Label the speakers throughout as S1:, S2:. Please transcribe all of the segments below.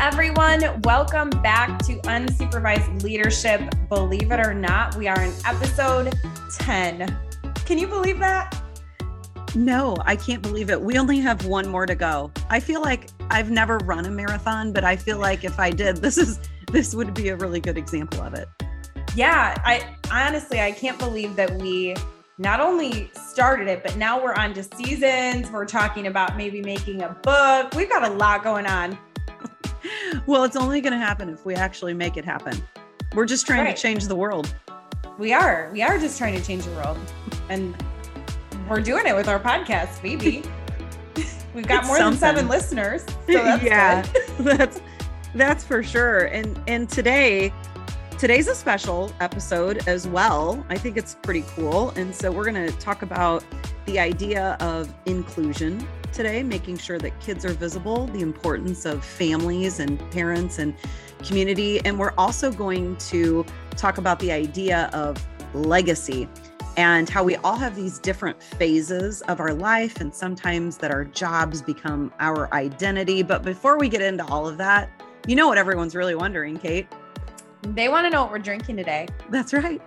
S1: everyone. Welcome back to Unsupervised Leadership. Believe it or not, we are in episode 10. Can you believe that?
S2: No, I can't believe it. We only have one more to go. I feel like I've never run a marathon, but I feel like if I did, this is this would be a really good example of it.
S1: Yeah, I honestly I can't believe that we not only started it, but now we're on to seasons. We're talking about maybe making a book. We've got a lot going on.
S2: Well, it's only going to happen if we actually make it happen. We're just trying right. to change the world.
S1: We are. We are just trying to change the world. And we're doing it with our podcast, baby. We've got it's more something. than seven listeners. So that's
S2: yeah, that's that's for sure. And and today Today's a special episode as well. I think it's pretty cool. And so we're going to talk about the idea of inclusion today, making sure that kids are visible, the importance of families and parents and community. And we're also going to talk about the idea of legacy and how we all have these different phases of our life, and sometimes that our jobs become our identity. But before we get into all of that, you know what everyone's really wondering, Kate?
S1: They want to know what we're drinking today.
S2: That's right.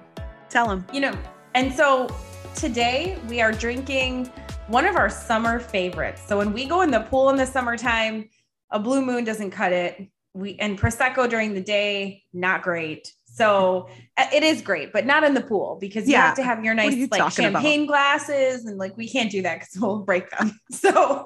S2: Tell them.
S1: You know, and so today we are drinking one of our summer favorites. So when we go in the pool in the summertime, a blue moon doesn't cut it. We and prosecco during the day, not great. So uh, it is great, but not in the pool because you yeah. have to have your nice like champagne about? glasses and like we can't do that because we'll break them. So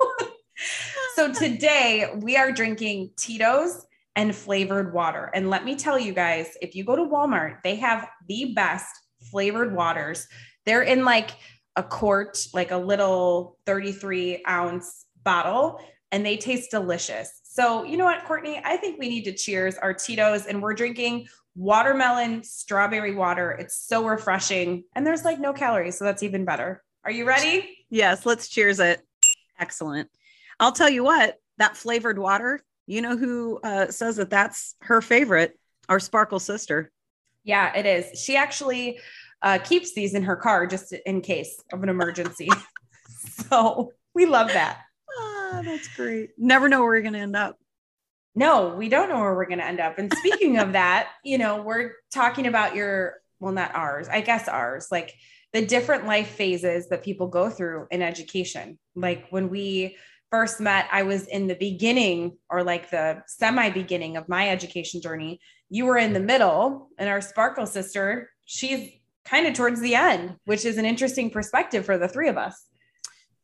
S1: so today we are drinking Tito's and flavored water. And let me tell you guys, if you go to Walmart, they have the best flavored waters. They're in like a quart, like a little 33 ounce bottle, and they taste delicious. So, you know what, Courtney? I think we need to cheers our Tito's, and we're drinking watermelon strawberry water. It's so refreshing, and there's like no calories. So, that's even better. Are you ready?
S2: Yes, let's cheers it. Excellent. I'll tell you what, that flavored water, you know who uh, says that that's her favorite? Our Sparkle sister.
S1: Yeah, it is. She actually uh, keeps these in her car just in case of an emergency. so we love that.
S2: Ah, that's great. Never know where we're going to end up.
S1: No, we don't know where we're going to end up. And speaking of that, you know, we're talking about your, well, not ours, I guess ours, like the different life phases that people go through in education. Like when we, first met, I was in the beginning or like the semi beginning of my education journey. You were in the middle, and our Sparkle sister, she's kind of towards the end, which is an interesting perspective for the three of us.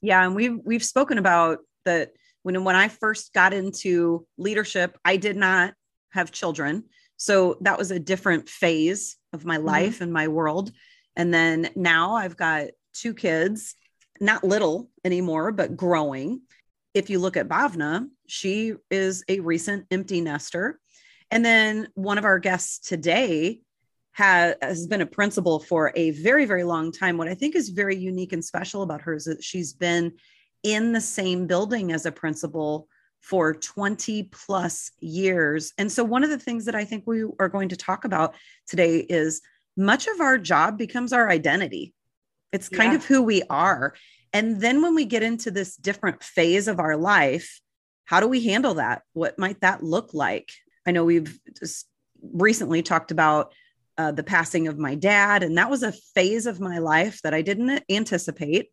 S2: Yeah, and we've we've spoken about that when when I first got into leadership, I did not have children. So that was a different phase of my mm-hmm. life mm-hmm. and my world. And then now I've got two kids, not little anymore, but growing if you look at Bhavna, she is a recent empty nester. And then one of our guests today has, has been a principal for a very, very long time. What I think is very unique and special about her is that she's been in the same building as a principal for 20 plus years. And so, one of the things that I think we are going to talk about today is much of our job becomes our identity. It's kind yeah. of who we are. And then when we get into this different phase of our life, how do we handle that? What might that look like? I know we've just recently talked about uh, the passing of my dad, and that was a phase of my life that I didn't anticipate.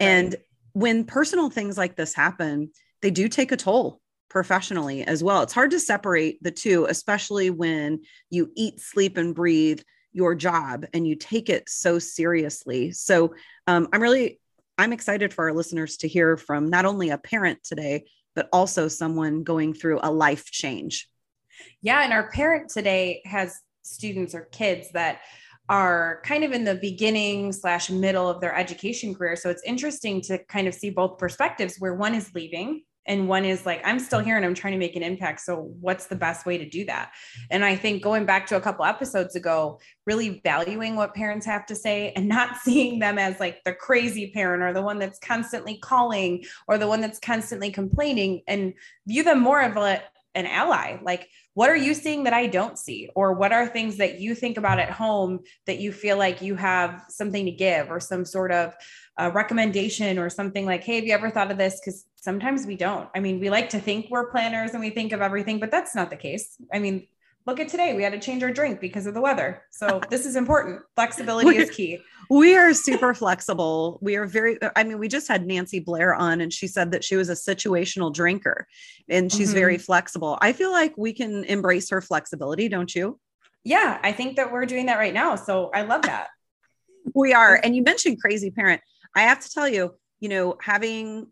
S2: Right. And when personal things like this happen, they do take a toll professionally as well. It's hard to separate the two, especially when you eat, sleep, and breathe your job and you take it so seriously. So um, I'm really I'm excited for our listeners to hear from not only a parent today, but also someone going through a life change.
S1: Yeah. And our parent today has students or kids that are kind of in the beginning slash middle of their education career. So it's interesting to kind of see both perspectives where one is leaving and one is like i'm still here and i'm trying to make an impact so what's the best way to do that and i think going back to a couple episodes ago really valuing what parents have to say and not seeing them as like the crazy parent or the one that's constantly calling or the one that's constantly complaining and view them more of a an ally. Like, what are you seeing that I don't see? Or what are things that you think about at home that you feel like you have something to give or some sort of uh, recommendation or something like, hey, have you ever thought of this? Because sometimes we don't. I mean, we like to think we're planners and we think of everything, but that's not the case. I mean, look at today we had to change our drink because of the weather. So this is important. Flexibility is key.
S2: we are super flexible. We are very i mean we just had nancy blair on and she said that she was a situational drinker and she's mm-hmm. very flexible. I feel like we can embrace her flexibility don't you?
S1: Yeah i think that we're doing that right now. So i love that.
S2: We are. And you mentioned crazy parent. I have to tell you you know having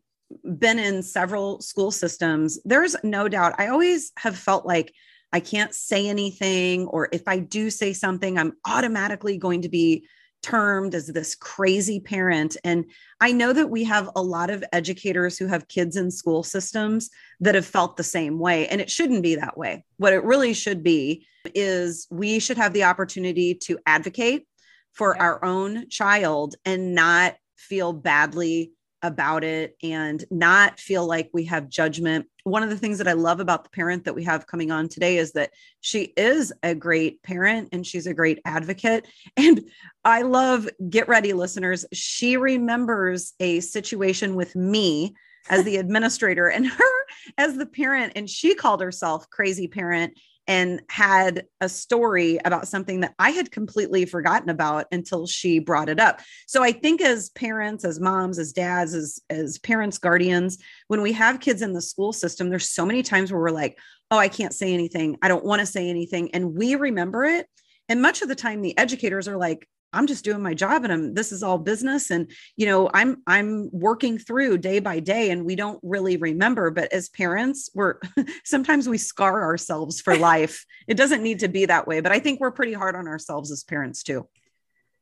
S2: been in several school systems there's no doubt i always have felt like I can't say anything, or if I do say something, I'm automatically going to be termed as this crazy parent. And I know that we have a lot of educators who have kids in school systems that have felt the same way. And it shouldn't be that way. What it really should be is we should have the opportunity to advocate for yeah. our own child and not feel badly about it and not feel like we have judgment. One of the things that I love about the parent that we have coming on today is that she is a great parent and she's a great advocate. And I love, get ready, listeners. She remembers a situation with me as the administrator and her as the parent, and she called herself crazy parent and had a story about something that I had completely forgotten about until she brought it up. So I think as parents, as moms, as dads, as as parents, guardians, when we have kids in the school system, there's so many times where we're like, "Oh, I can't say anything. I don't want to say anything." And we remember it. And much of the time the educators are like, I'm just doing my job and I'm this is all business and you know I'm I'm working through day by day and we don't really remember but as parents we're sometimes we scar ourselves for life. it doesn't need to be that way but I think we're pretty hard on ourselves as parents too.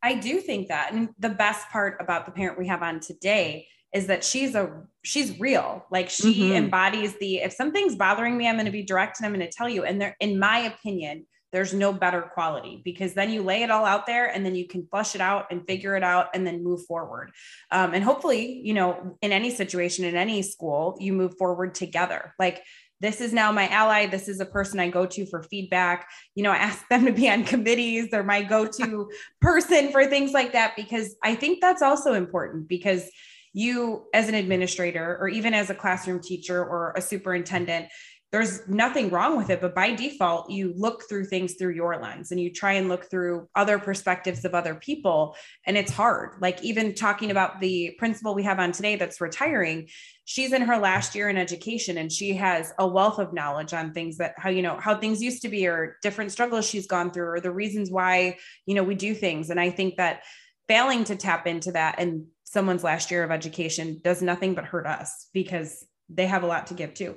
S1: I do think that and the best part about the parent we have on today is that she's a she's real like she mm-hmm. embodies the if something's bothering me i'm going to be direct and i'm going to tell you and there in my opinion there's no better quality because then you lay it all out there and then you can flush it out and figure it out and then move forward. Um, and hopefully, you know, in any situation, in any school, you move forward together. Like, this is now my ally. This is a person I go to for feedback. You know, I ask them to be on committees. They're my go to person for things like that because I think that's also important because you, as an administrator, or even as a classroom teacher or a superintendent, there's nothing wrong with it but by default you look through things through your lens and you try and look through other perspectives of other people and it's hard. Like even talking about the principal we have on today that's retiring she's in her last year in education and she has a wealth of knowledge on things that how you know how things used to be or different struggles she's gone through or the reasons why you know we do things. And i think that failing to tap into that and someone's last year of education does nothing but hurt us because they have a lot to give too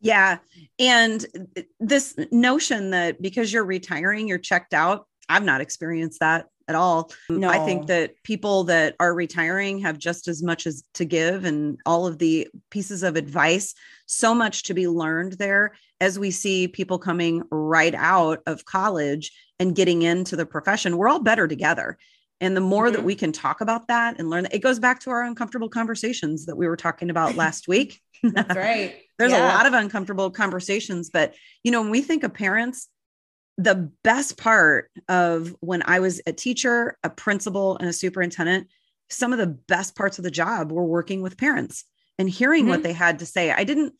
S2: yeah. And this notion that because you're retiring, you're checked out, I've not experienced that at all. No. I think that people that are retiring have just as much as to give and all of the pieces of advice, so much to be learned there as we see people coming right out of college and getting into the profession. We're all better together. And the more mm-hmm. that we can talk about that and learn, it goes back to our uncomfortable conversations that we were talking about last week.
S1: That's right.
S2: There's yeah. a lot of uncomfortable conversations, but you know, when we think of parents, the best part of when I was a teacher, a principal, and a superintendent, some of the best parts of the job were working with parents and hearing mm-hmm. what they had to say. I didn't,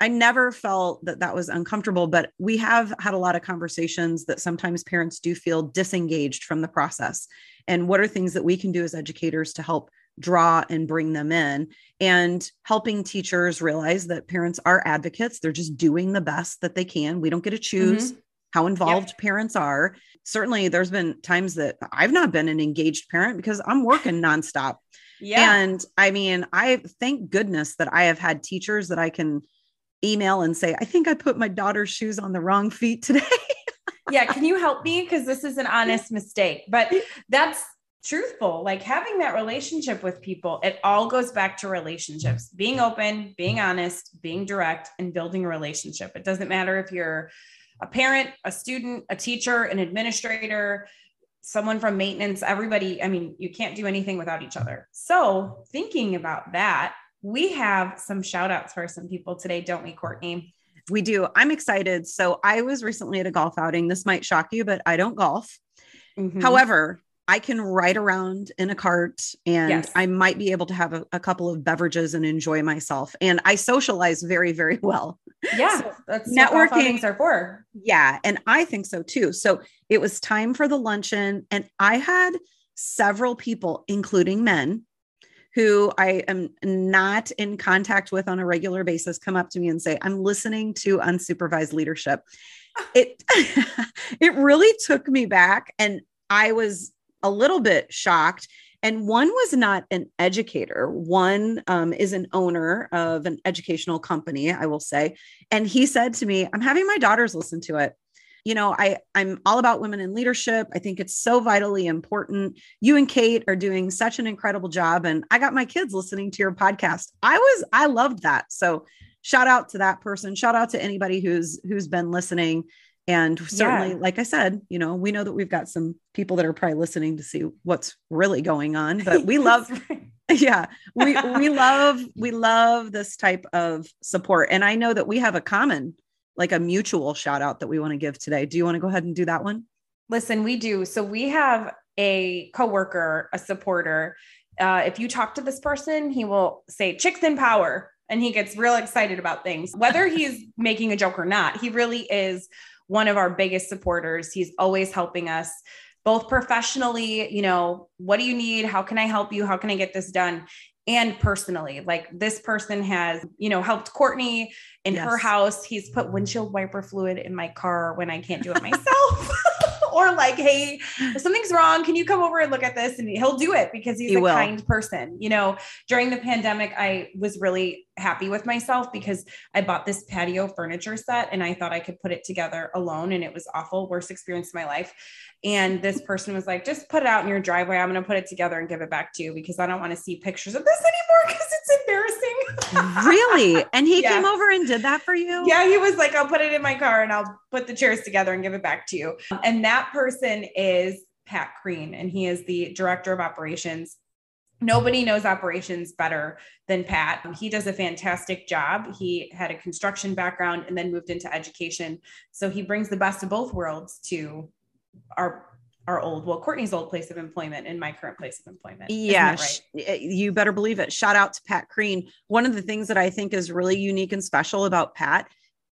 S2: I never felt that that was uncomfortable, but we have had a lot of conversations that sometimes parents do feel disengaged from the process. And what are things that we can do as educators to help draw and bring them in and helping teachers realize that parents are advocates. They're just doing the best that they can. We don't get to choose mm-hmm. how involved yep. parents are. Certainly there's been times that i've not been an engaged parent because i'm working nonstop. Yeah. And i mean i thank goodness that i have had teachers that i can email and say i think i put my daughter's shoes on the wrong feet today.
S1: Yeah can you help me? Because this is an honest mistake but that's truthful like having that relationship with people it all goes back to relationships being open being honest being direct and building a relationship it doesn't matter if you're a parent a student a teacher an administrator someone from maintenance everybody i mean you can't do anything without each other so thinking about that we have some shout outs for some people today don't we courtney
S2: We do. I'm excited. So I was recently at a golf outing. This might shock you, but I don't golf. Mm-hmm. However, I can ride around in a cart and yes. I might be able to have a, a, couple of beverages and enjoy myself. And I socialize very, very well.
S1: Yeah. So that's networking are for.
S2: Yeah. And I think so too. So it was time for the luncheon and I had several people, including men, who I am not in contact with on a regular basis come up to me and say, I'm listening to unsupervised leadership. It it really took me back and I was a little bit shocked. And one was not an educator. One um, is an owner of an educational company, I will say. And he said to me, I'm having my daughters listen to it. You know, I, I'm all about women in leadership. I think it's so vitally important. You and Kate are doing such an incredible job. And I got my kids listening to your podcast. I was, I loved that. So shout out to that person. Shout out to anybody who's who's been listening and certainly, yeah. like I said, you know, we know that we've got some people that are probably listening to see what's really going on, but we love, yeah, we, we love, we love this type of support. And I know that we have a common, like a mutual shout out that we want to give today. Do you want to go ahead and do that one?
S1: Listen, we do. So we have a coworker, a supporter. Uh, if you talk to this person, he will say chicks in power and he gets real excited about things, whether he's making a joke or not. He really is one of our biggest supporters. He's always helping us both professionally, you know, what do you need? How can I help you? How can I get this done? And personally, like this person has, you know, helped Courtney in yes. her house. He's put windshield wiper fluid in my car when I can't do it myself. or like, hey, something's wrong. Can you come over and look at this? And he'll do it because he's he a will. kind person. You know, during the pandemic, I was really happy with myself because I bought this patio furniture set and I thought I could put it together alone. And it was awful, worst experience of my life. And this person was like, just put it out in your driveway. I'm going to put it together and give it back to you because I don't want to see pictures of this anymore because it's embarrassing.
S2: Really? And he came over and did that for you?
S1: Yeah. He was like, I'll put it in my car and I'll put the chairs together and give it back to you. And that person is Pat Crean, and he is the director of operations Nobody knows operations better than Pat. He does a fantastic job. He had a construction background and then moved into education. So he brings the best of both worlds to our our old, well, Courtney's old place of employment and my current place of employment.
S2: Yeah, right? Eh, you better believe it. Shout out to Pat Crean. One of the things that I think is really unique and special about Pat,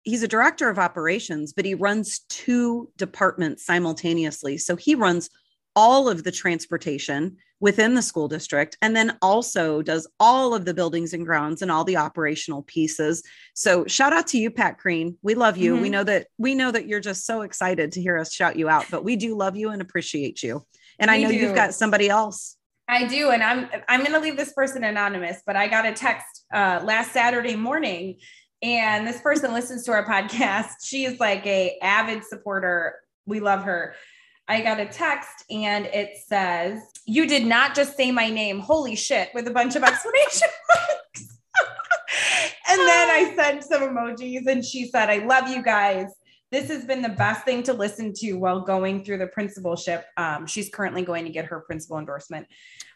S2: he's a director of operations, but he runs two departments simultaneously. So he runs all of the transportation within the school district and then also does all of the buildings and grounds and all the operational pieces so shout out to you pat crean we love you mm-hmm. we know that we know that you're just so excited to hear us shout you out but we do love you and appreciate you and we i know do. you've got somebody else
S1: I do, and I'm I'm going to leave this person anonymous, but I got a text uh, last Saturday morning, and this person listens to our podcast. She is like a avid supporter. We love her, I got a text and it says, You did not just say my name. Holy shit, with a bunch of exclamation marks. and then I sent some emojis and she said, I love you guys. This has been the best thing to listen to while going through the principalship. Um, she's currently going to get her principal endorsement.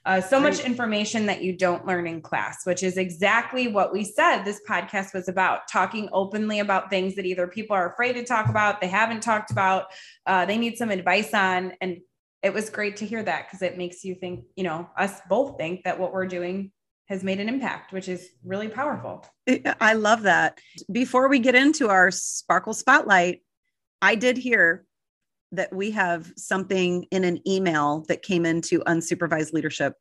S1: Uh, so much information that you don't learn in class, which is exactly what we said this podcast was about talking openly about things that either people are afraid to talk about, they haven't talked about, uh, they need some advice on. And it was great to hear that because it makes you think, you know, us both think that what we're doing has made an impact, which is really powerful.
S2: I love that. Before we get into our sparkle spotlight, I did hear that we have something in an email that came into unsupervised leadership.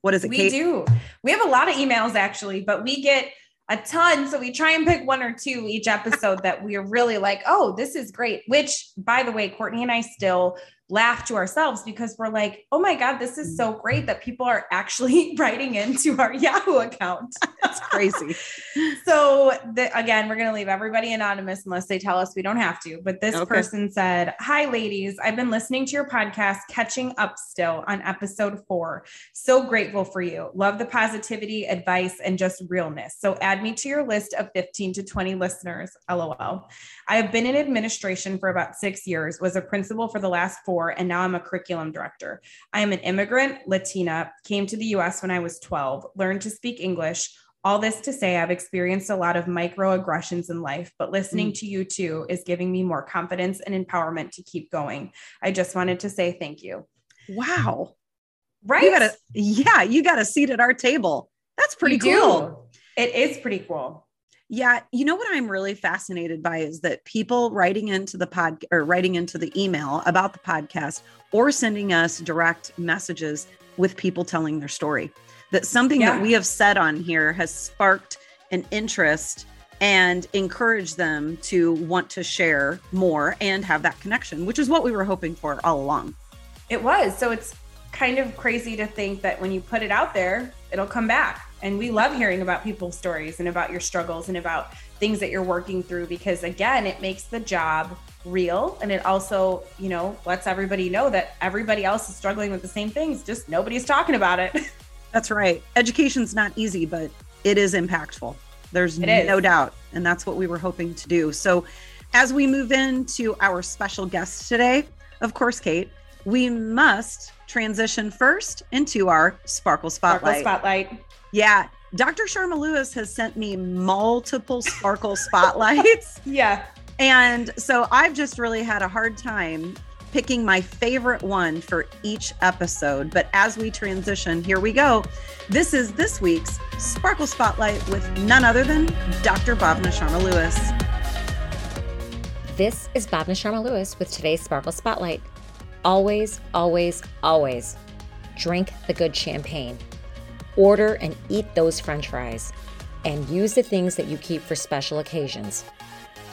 S2: What is it?
S1: We
S2: Kate?
S1: do. We have a lot of emails actually, but we get a ton. So we try and pick one or two each episode that we are really like, oh, this is great. Which, by the way, Courtney and I still laugh to ourselves because we're like, oh my God, this is so great that people are actually writing into our Yahoo account.
S2: That's crazy.
S1: so, the, again, we're going to leave everybody anonymous unless they tell us we don't have to. But this okay. person said, Hi, ladies. I've been listening to your podcast, Catching Up Still, on episode four. So grateful for you. Love the positivity, advice, and just realness. So, add me to your list of 15 to 20 listeners. LOL. I have been in administration for about six years, was a principal for the last four before, and now I'm a curriculum director. I am an immigrant, Latina, came to the US when I was 12, learned to speak English, All this to say, I've experienced a lot of microaggressions in life, but listening mm. to you too is giving me more confidence and empowerment to keep going. I just wanted to say thank you.
S2: Wow.
S1: Right.
S2: You got a, yeah, you got a seat at our table. That's pretty you cool.
S1: Do. It is pretty cool.
S2: Yeah, you know what I'm really fascinated by is that people writing into the pod or writing into the email about the podcast or sending us direct messages with people telling their story. That something yeah. that we have said on here has sparked an interest and encouraged them to want to share more and have that connection, which is what we were hoping for all along.
S1: It was. So it's kind of crazy to think that when you put it out there, it'll come back and we love hearing about people's stories and about your struggles and about things that you're working through because again it makes the job real. And it also you know lets everybody know that everybody else is struggling with the same things just nobody's talking about it.
S2: That's right. Education's not easy but it is impactful. There's it no doubt. And that's what we were hoping to do. So as we move into our special guest today of course kate we must transition first into our sparkle spotlight.
S1: Sparkle spotlight
S2: yeah. Dr. Sharma Lewis has sent me multiple sparkle spotlights.
S1: yeah.
S2: And so I've just really had a hard time picking my favorite one for each episode. But as we transition, here we go. This is this week's Sparkle Spotlight with none other than Dr. Bhavna Sharma Lewis.
S3: This is Bhavna Sharma Lewis with today's Sparkle Spotlight. Always, always, always drink the good champagne. Order and eat those french fries. And use the things that you keep for special occasions.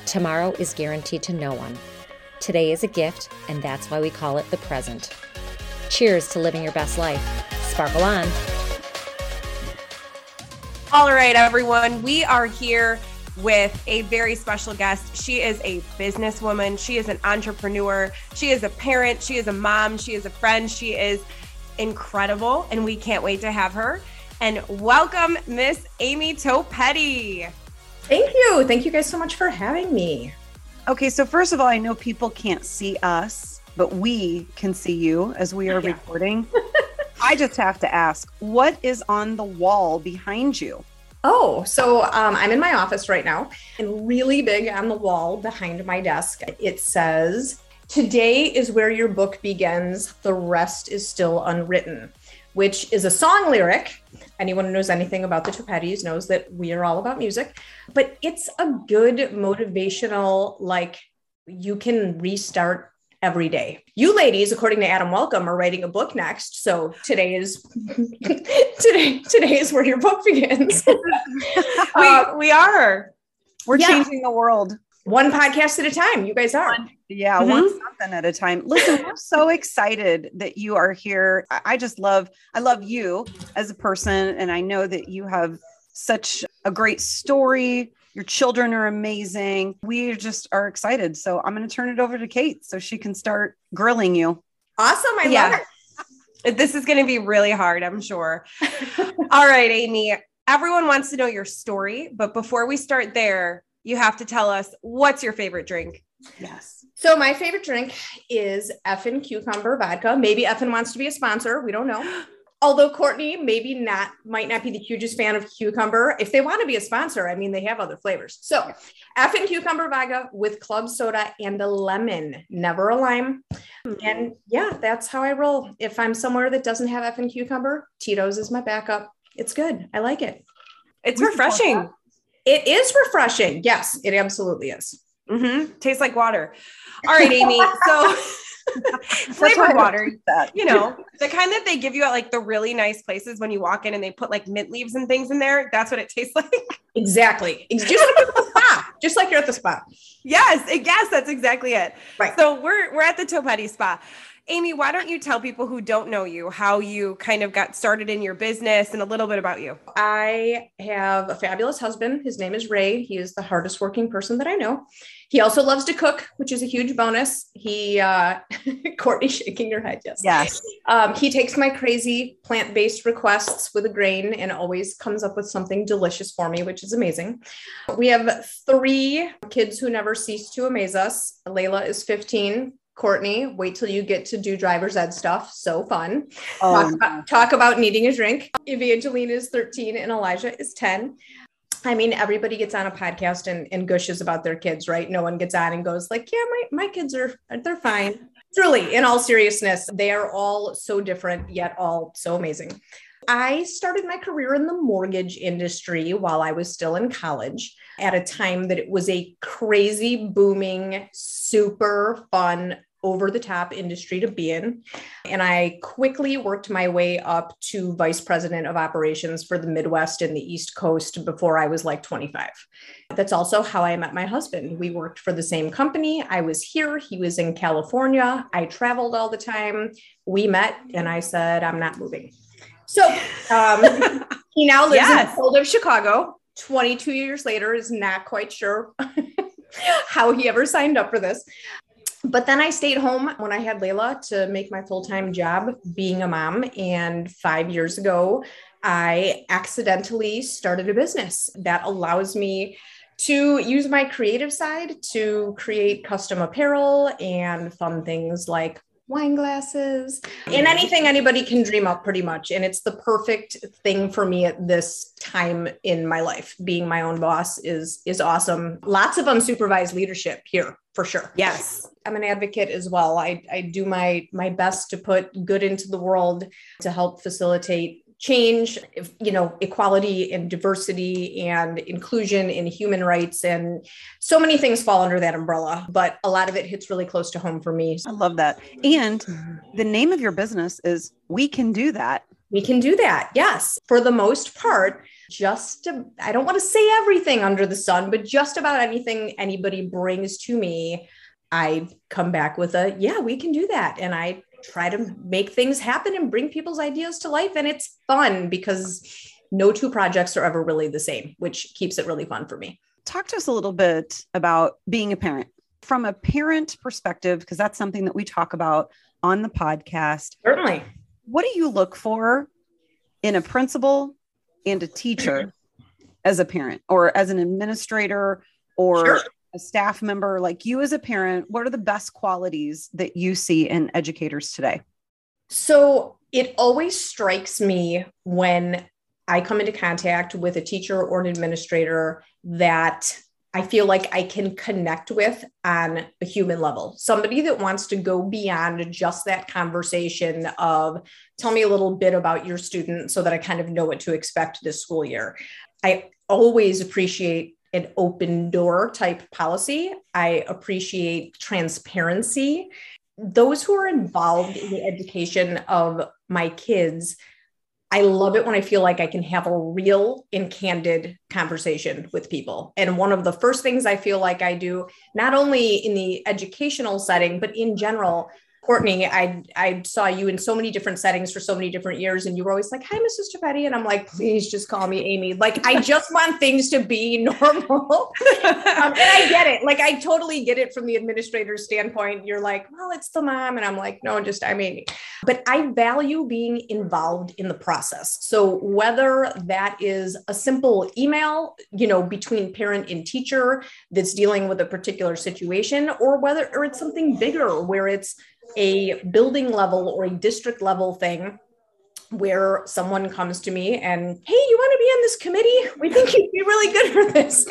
S3: Tomorrow is guaranteed to no one. Today is a gift, and that's why we call it the present. Cheers to living your best life. Sparkle on.
S1: All right, everyone. We are here with a very special guest. She is a businesswoman, she is an entrepreneur, she is a parent, she is a mom, she is a friend, she is incredible, and we can't wait to have her. And welcome, Miss Amy Topetti.
S4: Thank you. Thank you guys so much for having me.
S2: Okay, so first of all, I know people can't see us, but we can see you as we are yeah. recording. I just have to ask, what is on the wall behind you?
S4: Oh, so um, I'm in my office right now, and really big on the wall behind my desk, it says, Today is where your book begins. The rest is still unwritten, which is a song lyric. Anyone who knows anything about the Topettis knows that we are all about music, but it's a good motivational, like, you can restart every day. You ladies, according to Adam Welcome, are writing a book next. So today is today today is where your book begins.
S1: uh, we are.
S2: We're yeah. changing the world
S4: one podcast at a time. You guys are.
S2: Yeah, mm-hmm. one something at a time. Listen, I'm so excited that you are here. I just love, I love you as a person, and I know that you have such a great story. Your children are amazing. We just are excited. So I'm going to turn it over to Kate so she can start grilling you.
S4: Awesome. I yeah. love
S1: it. This is going to be really hard, I'm sure. All right, Amy. Everyone wants to know your story, but before we start there, you have to tell us what's your favorite drink.
S4: Yes. So my favorite drink is Effen Cucumber Vodka. Maybe Effen wants to be a sponsor. We don't know. Although Courtney maybe not might not be the hugest fan of cucumber. If they want to be a sponsor, I mean they have other flavors. So Effen Cucumber Vodka with club soda and a lemon, never a lime. And yeah, that's how I roll. If I'm somewhere that doesn't have Effen Cucumber, Tito's is my backup. It's good. I like it.
S1: It's refreshing.
S4: It is refreshing. Yes, it absolutely is.
S1: Mm-hmm. Tastes like water. All right, Amy. So flavored water, you know, the kind that they give you at like the really nice places when you walk in and they put like mint leaves and things in there. That's what it tastes like.
S4: Exactly. It's just like at the spa. Just like you're at the spa.
S1: Yes, yes, that's exactly it. Right. So we're we're at the Topetti Spa. Amy, why don't you tell people who don't know you how you kind of got started in your business and a little bit about you?
S4: I have a fabulous husband. His name is Ray. He is the hardest working person that I know. He also loves to cook, which is a huge bonus. He, uh, Courtney shaking your head, yes.
S2: Yes.
S4: Um, he takes my crazy plant based requests with a grain and always comes up with something delicious for me, which is amazing. We have three kids who never cease to amaze us. Layla is 15, Courtney, wait till you get to do driver's ed stuff. So fun.
S2: Oh,
S4: talk, about, talk about needing a drink. Evangeline is 13 and Elijah is 10. I mean, everybody gets on a podcast and, and gushes about their kids, right? No one gets on and goes like, yeah, my, my kids are, they're fine. Truly, in all seriousness, they are all so different, yet all so amazing. I started my career in the mortgage industry while I was still in college at a time that it was a crazy, booming, super fun over the top industry to be in. And I quickly worked my way up to vice president of operations for the Midwest and the East Coast before I was like 25. That's also how I met my husband. We worked for the same company. I was here, he was in California. I traveled all the time. We met, and I said, I'm not moving. So um, he now lives yes. in the world of Chicago. 22 years later, is not quite sure how he ever signed up for this but then I stayed home when I had Layla to make my full time job being a mom. And five years ago, I accidentally started a business that allows me to use my creative side to create custom apparel and fun things like wine glasses. And anything anybody can dream up pretty much. And it's the perfect thing for me at this time in my life. Being my own boss is is awesome. Lots of unsupervised leadership here for sure.
S1: Yes.
S4: I'm an advocate as well. I i do my my best to put good into the world to help facilitate change, you know, equality and diversity and inclusion in human rights. And so many things fall under that umbrella, but a lot of it hits really close to home for me.
S2: I love that. And the name of your business is We Can Do That.
S4: We can do that. Yes. For the most part, just to, I don't want to say everything under the sun, but just about anything anybody brings to me, I come back with a, yeah, we can do that. And I try to make things happen and bring people's ideas to life. And it's fun because no two projects are ever really the same, which keeps it really fun for me.
S2: Talk to us a little bit about being a parent from a parent perspective, because that's something that we talk about on the podcast.
S4: Certainly.
S2: What do you look for in a principal and a teacher as a parent or as an administrator or sure a staff member like you as a parent what are the best qualities that you see in educators today
S4: so it always strikes me when i come into contact with a teacher or an administrator that I feel like I can connect with on a human level. Somebody that wants to go beyond just that conversation of tell me a little bit about your student so that I kind of know what to expect this school year. I always appreciate an open door type policy. I appreciate transparency. Those who are involved in the education of my kids, I love it when I feel like I can have a real and candid conversation with people. And one of the first things I feel like I do, not only in the educational setting, but in general, Courtney, I I saw you in so many different settings for so many different years, and you were always like, "Hi, Mrs. Topetti," and I'm like, "Please just call me Amy." Like, I just want things to be normal, um, and I get it. Like, I totally get it from the administrator's standpoint. You're like, "Well, it's the mom," and I'm like, "No, just I'm Amy." But I value being involved in the process. So whether that is a simple email, you know, between parent and teacher that's dealing with a particular situation, or whether or it's something bigger where it's a building level or a district level thing where someone comes to me and hey you want to be on this committee? We think you'd be really good for this.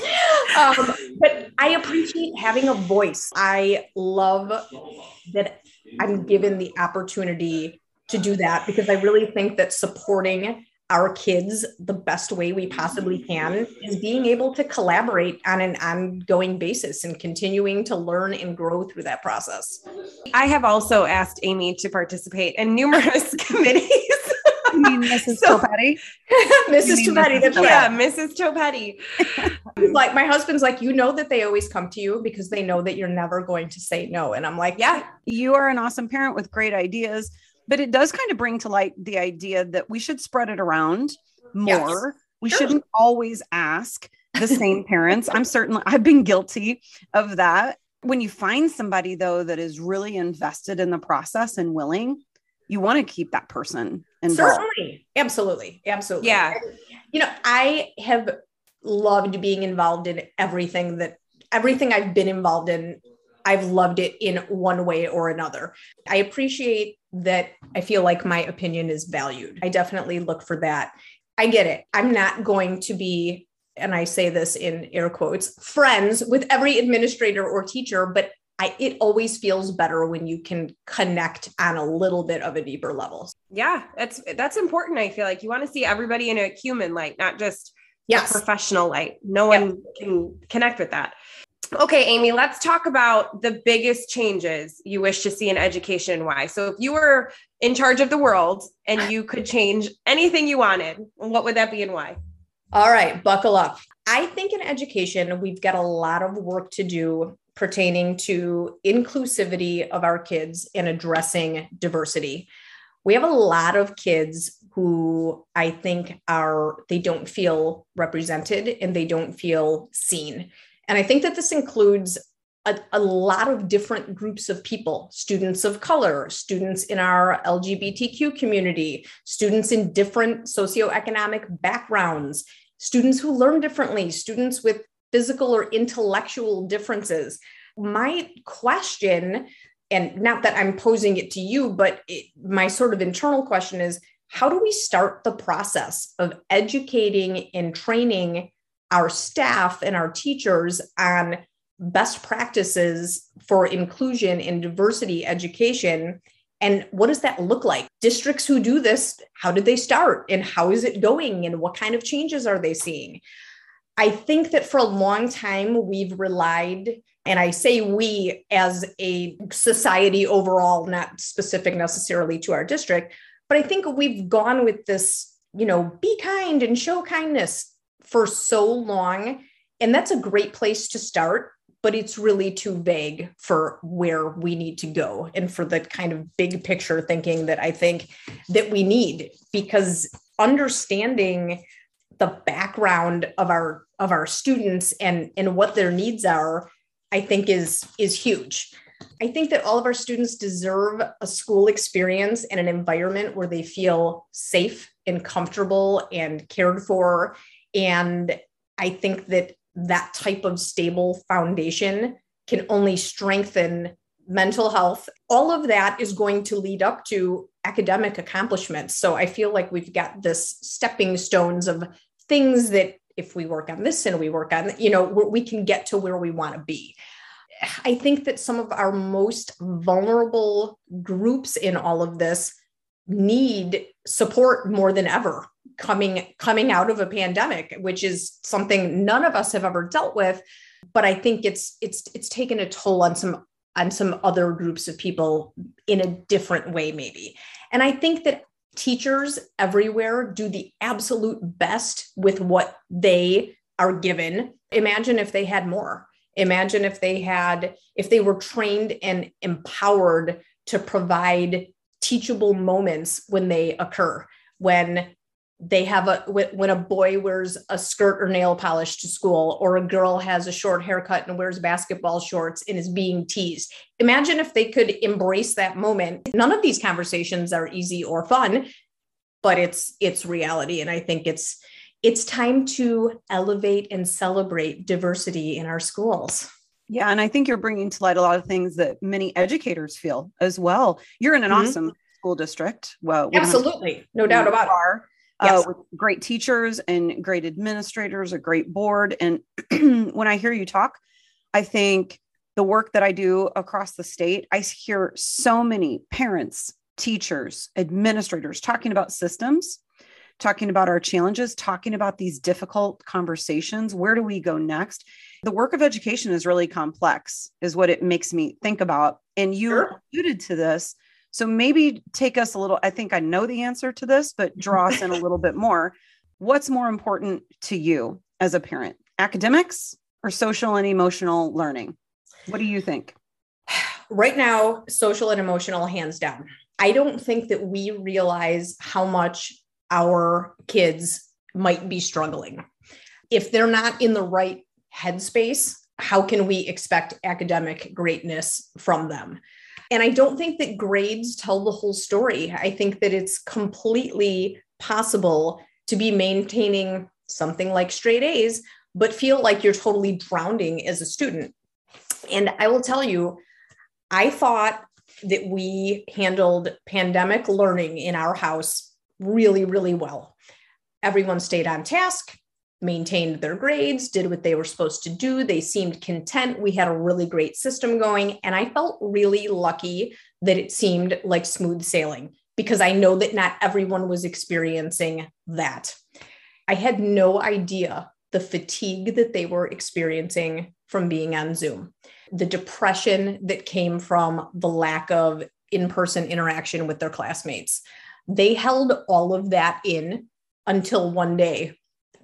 S4: Um, but i appreciate having a voice. I love that i'm given the opportunity to do that because i really think that supporting our kids the best way we possibly can is being able to collaborate on an ongoing basis and continuing to learn and grow through that process.
S1: I have also asked Amy to participate in numerous committees.
S2: You mean Mrs. so, Topetti?
S4: Mrs. Topetti,
S1: that's yeah, Mrs. Topetti.
S4: like my husband's like, you know that they always come to you because they know that you're never going to say no. And I'm like, yeah.
S2: You are an awesome parent with great ideas but it does kind of bring to light the idea that we should spread it around more. Yes. We sure. shouldn't always ask the same parents. I'm certainly, I've been guilty of that. When you find somebody, though, that is really invested in the process and willing, you want to keep that person involved.
S4: Certainly. Absolutely. Absolutely.
S1: Yeah.
S4: You know, I have loved being involved in everything that everything I've been involved in I've loved it in one way or another. I appreciate that I feel like my opinion is valued. I definitely look for that. I get it. I'm not going to be, and I say this in air quotes, friends with every administrator or teacher, but I, it always feels better when you can connect on a little bit of a deeper level.
S1: Yeah, that's that's important. I feel like you want to see everybody in a human light, not just
S4: yes.
S1: professional light. No one can connect with that. Okay, Amy, let's talk about the biggest changes you wish to see in education and why. So, if you were in charge of the world and you could change anything you wanted, what would that be and why?
S4: All right, buckle up. I think in education, we've got a lot of work to do pertaining to inclusivity of our kids and addressing diversity. We have a lot of kids who I think are, they don't feel represented and they don't feel seen. And I think that this includes a, a, lot of different groups of people students of color, students in our LGBTQ community, students in different socioeconomic backgrounds, students who learn differently, students with physical or intellectual differences. My question, and not that I'm posing it to you, but it, my sort of internal question is how do we start the process of educating and training our staff and our teachers on best practices for inclusion and diversity education. And what does that look like? Districts who do this how did they start? And how is it going? And what kind of changes are they seeing? I think that for a long time we've relied and i say we as a society overall not specific necessarily to our district but i think we've gone with this you know be kind and show kindness for so long. And that's a great place to start, but it's really too vague for where we need to go and for the kind of big picture thinking that I think that we need because understanding the background of our of our students and and what their needs are i think is is huge i think that all of our students deserve a school experience and an environment where they feel safe and comfortable and cared for and I think that that type of stable foundation can only strengthen mental health. All of that is going to lead up to academic accomplishments. So I feel like we've got this stepping stones of things that if we work on this and we work on, you know, we can get to where we want to be. I think that some of our most vulnerable groups in all of this need support more than ever coming coming out of a pandemic which is something none of us have ever dealt with. But i think it's it's it's taken a toll on some on some other groups of people in a different way maybe. And i think that teachers everywhere do the absolute best with what they are given. Imagine if they had more. Imagine if they had if they were trained and empowered to provide teachable moments when they occur when they have a when a boy wears a skirt or nail polish to school or a girl has a short haircut and wears basketball shorts and is being teased. Imagine if they could embrace that moment. None of these conversations are easy or fun but it's it's reality. And i think it's it's time to elevate and celebrate diversity in our schools.
S2: Yeah and i think you're bringing to light a lot of things that many educators feel as well. You're in an mm-hmm. awesome school district. Well
S4: absolutely. No doubt about it
S2: yes. uh, with great teachers and great administrators, a great board. And when I hear you talk, I think the work that I do across the state, I hear so many parents, teachers, administrators talking about systems, talking about our challenges, talking about these difficult conversations. Where do we go next? The work of education is really complex, is what it makes me think about. And you sure. alluded to this so maybe take us a little, I think I know the answer to this, but draw us in a little bit more. What's more important to you as a parent, academics or social and emotional learning? What do you think?
S4: Right now, social and emotional, hands down. I don't think that we realize how much our kids might be struggling. If they're not in the right headspace, how can we expect academic greatness from them? And I don't think that grades tell the whole story. I think that it's completely possible to be maintaining something like straight A's, but feel like you're totally drowning as a student. And I will tell you, I thought that we handled pandemic learning in our house really, really well. Everyone stayed on task, maintained their grades, did what they were supposed to do. They seemed content. We had a really great system going. And I felt really lucky that it seemed like smooth sailing because I know that not everyone was experiencing that. I had no idea the fatigue that they were experiencing from being on Zoom, the depression that came from the lack of in person interaction with their classmates. They held all of that in until one day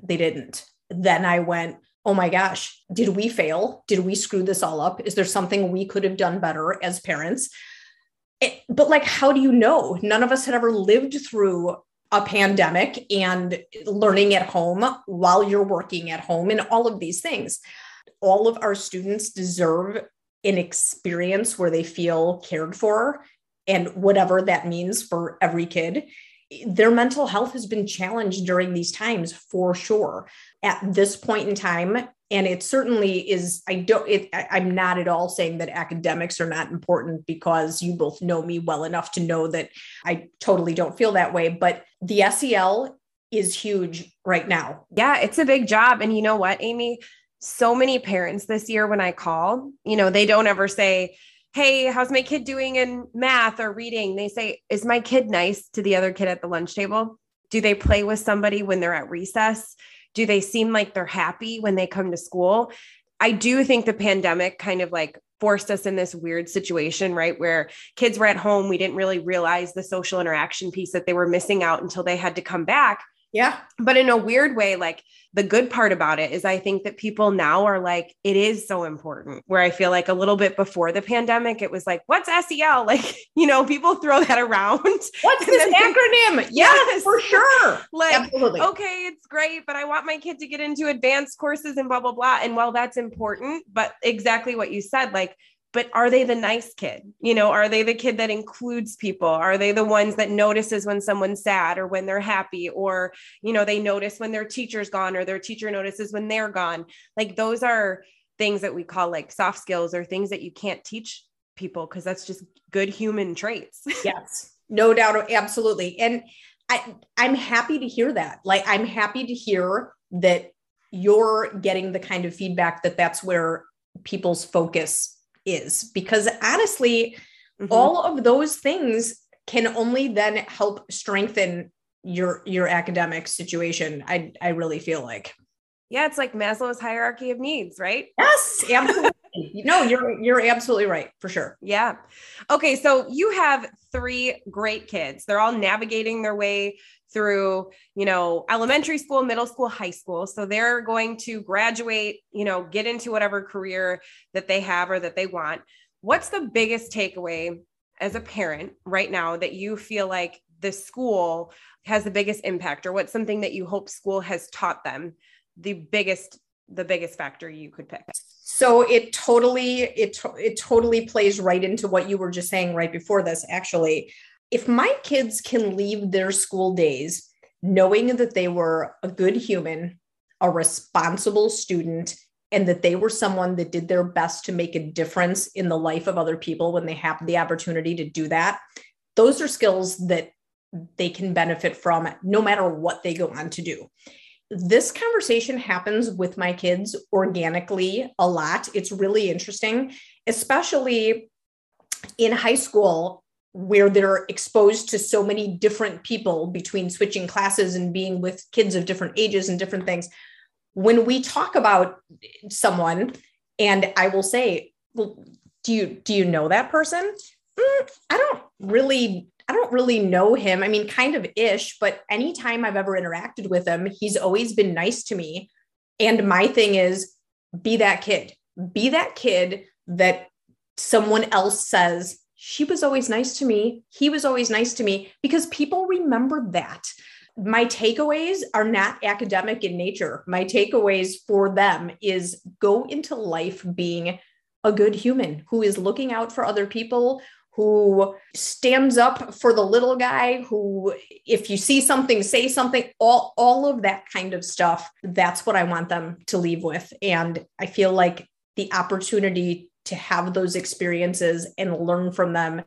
S4: they didn't. Then I went, oh my gosh, did we fail? Did we screw this all up? Is there something we could have done better as parents? It, but like, how do you know? None of us had ever lived through a pandemic and learning at home while you're working at home and all of these things. All of our students deserve an experience where they feel cared for and whatever that means for every kid. Their mental health has been challenged during these times for sure. At this point in time, and it certainly is i don't it, I, am not at all saying that academics are not important because you both know me well enough to know that i totally don't feel that way but the sel is huge right now.
S1: Yeah it's a big job. And you know what amy? So many parents this year when i call you know they don't ever say hey how's my kid doing in math or reading they say is my kid nice to the other kid at the lunch table do they play with somebody when they're at recess do they seem like they're happy when they come to school? I do think the pandemic kind of like forced us in this weird situation, right? Where kids were at home. We didn't really realize the social interaction piece that they were missing out until they had to come back.
S4: Yeah.
S1: But in a weird way, like the good part about it is I think that people now are like, it is so important. Where I feel like a little bit before the pandemic, it was like, what's SEL? Like, you know, people throw that around.
S4: What's this acronym? Yes, for sure.
S1: like, Absolutely. okay, it's great, but I want my kid to get into advanced courses and blah, blah, blah. And while that's important, but exactly what you said, like but are they the nice kid? You know are they the kid that includes people? Are they the ones that notices when someone's sad or when they're happy or you know they notice when their teacher's gone or their teacher notices when they're gone? Like those are things that we call like soft skills or things that you can't teach people because that's just good human traits.
S4: Yes. No doubt. Absolutely. And i i'm happy to hear that. Like i'm happy to hear that you're getting the kind of feedback that that's where people's focus is because honestly mm-hmm. all of those things can only then help strengthen your your academic situation i i really feel like.
S1: Yeah it's like maslow's hierarchy of needs right?
S4: Yes absolutely no you're you're absolutely right for sure.
S1: Yeah. Okay so you have three great kids. They're all navigating their way through you know elementary school middle school high school. So they're going to graduate you know get into whatever career that they have or that they want. What's the biggest takeaway as a parent right now that you feel like the school has the biggest impact or what's something that you hope school has taught them the biggest the biggest factor you could pick
S4: so it totally it it totally plays right into what you were just saying right before this actually if my kids can leave their school days knowing that they were a good human, a responsible student, and that they were someone that did their best to make a difference in the life of other people when they have the opportunity to do that, those are skills that they can benefit from no matter what they go on to do. This conversation happens with my kids organically a lot. It's really interesting, especially in high school where they're exposed to so many different people between switching classes and being with kids of different ages and different things. When we talk about someone, and I will say, well, do you do you know that person? Mm, I don't really I don't really know him. I mean, kind of ish, but anytime I've ever interacted with him, he's always been nice to me. And my thing is be that kid. Be that kid that someone else says she was always nice to me. He was always nice to me because people remember that. My takeaways are not academic in nature. My takeaways for them is go into life being a good human who is looking out for other people, who stands up for the little guy who if you see something say something all all of that kind of stuff that's what i want them to leave with. And i feel like the opportunity to have those experiences and learn from them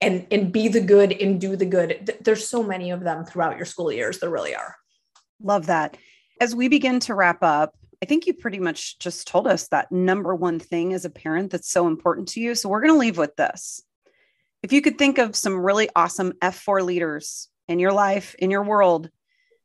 S4: and and be the good and do the good there's so many of them throughout your school years there really are.
S2: Love that. As we begin to wrap up i think you pretty much just told us that number one thing as a parent that's so important to you. So we're going to leave with this if you could think of some really awesome f4 leaders in your life in your world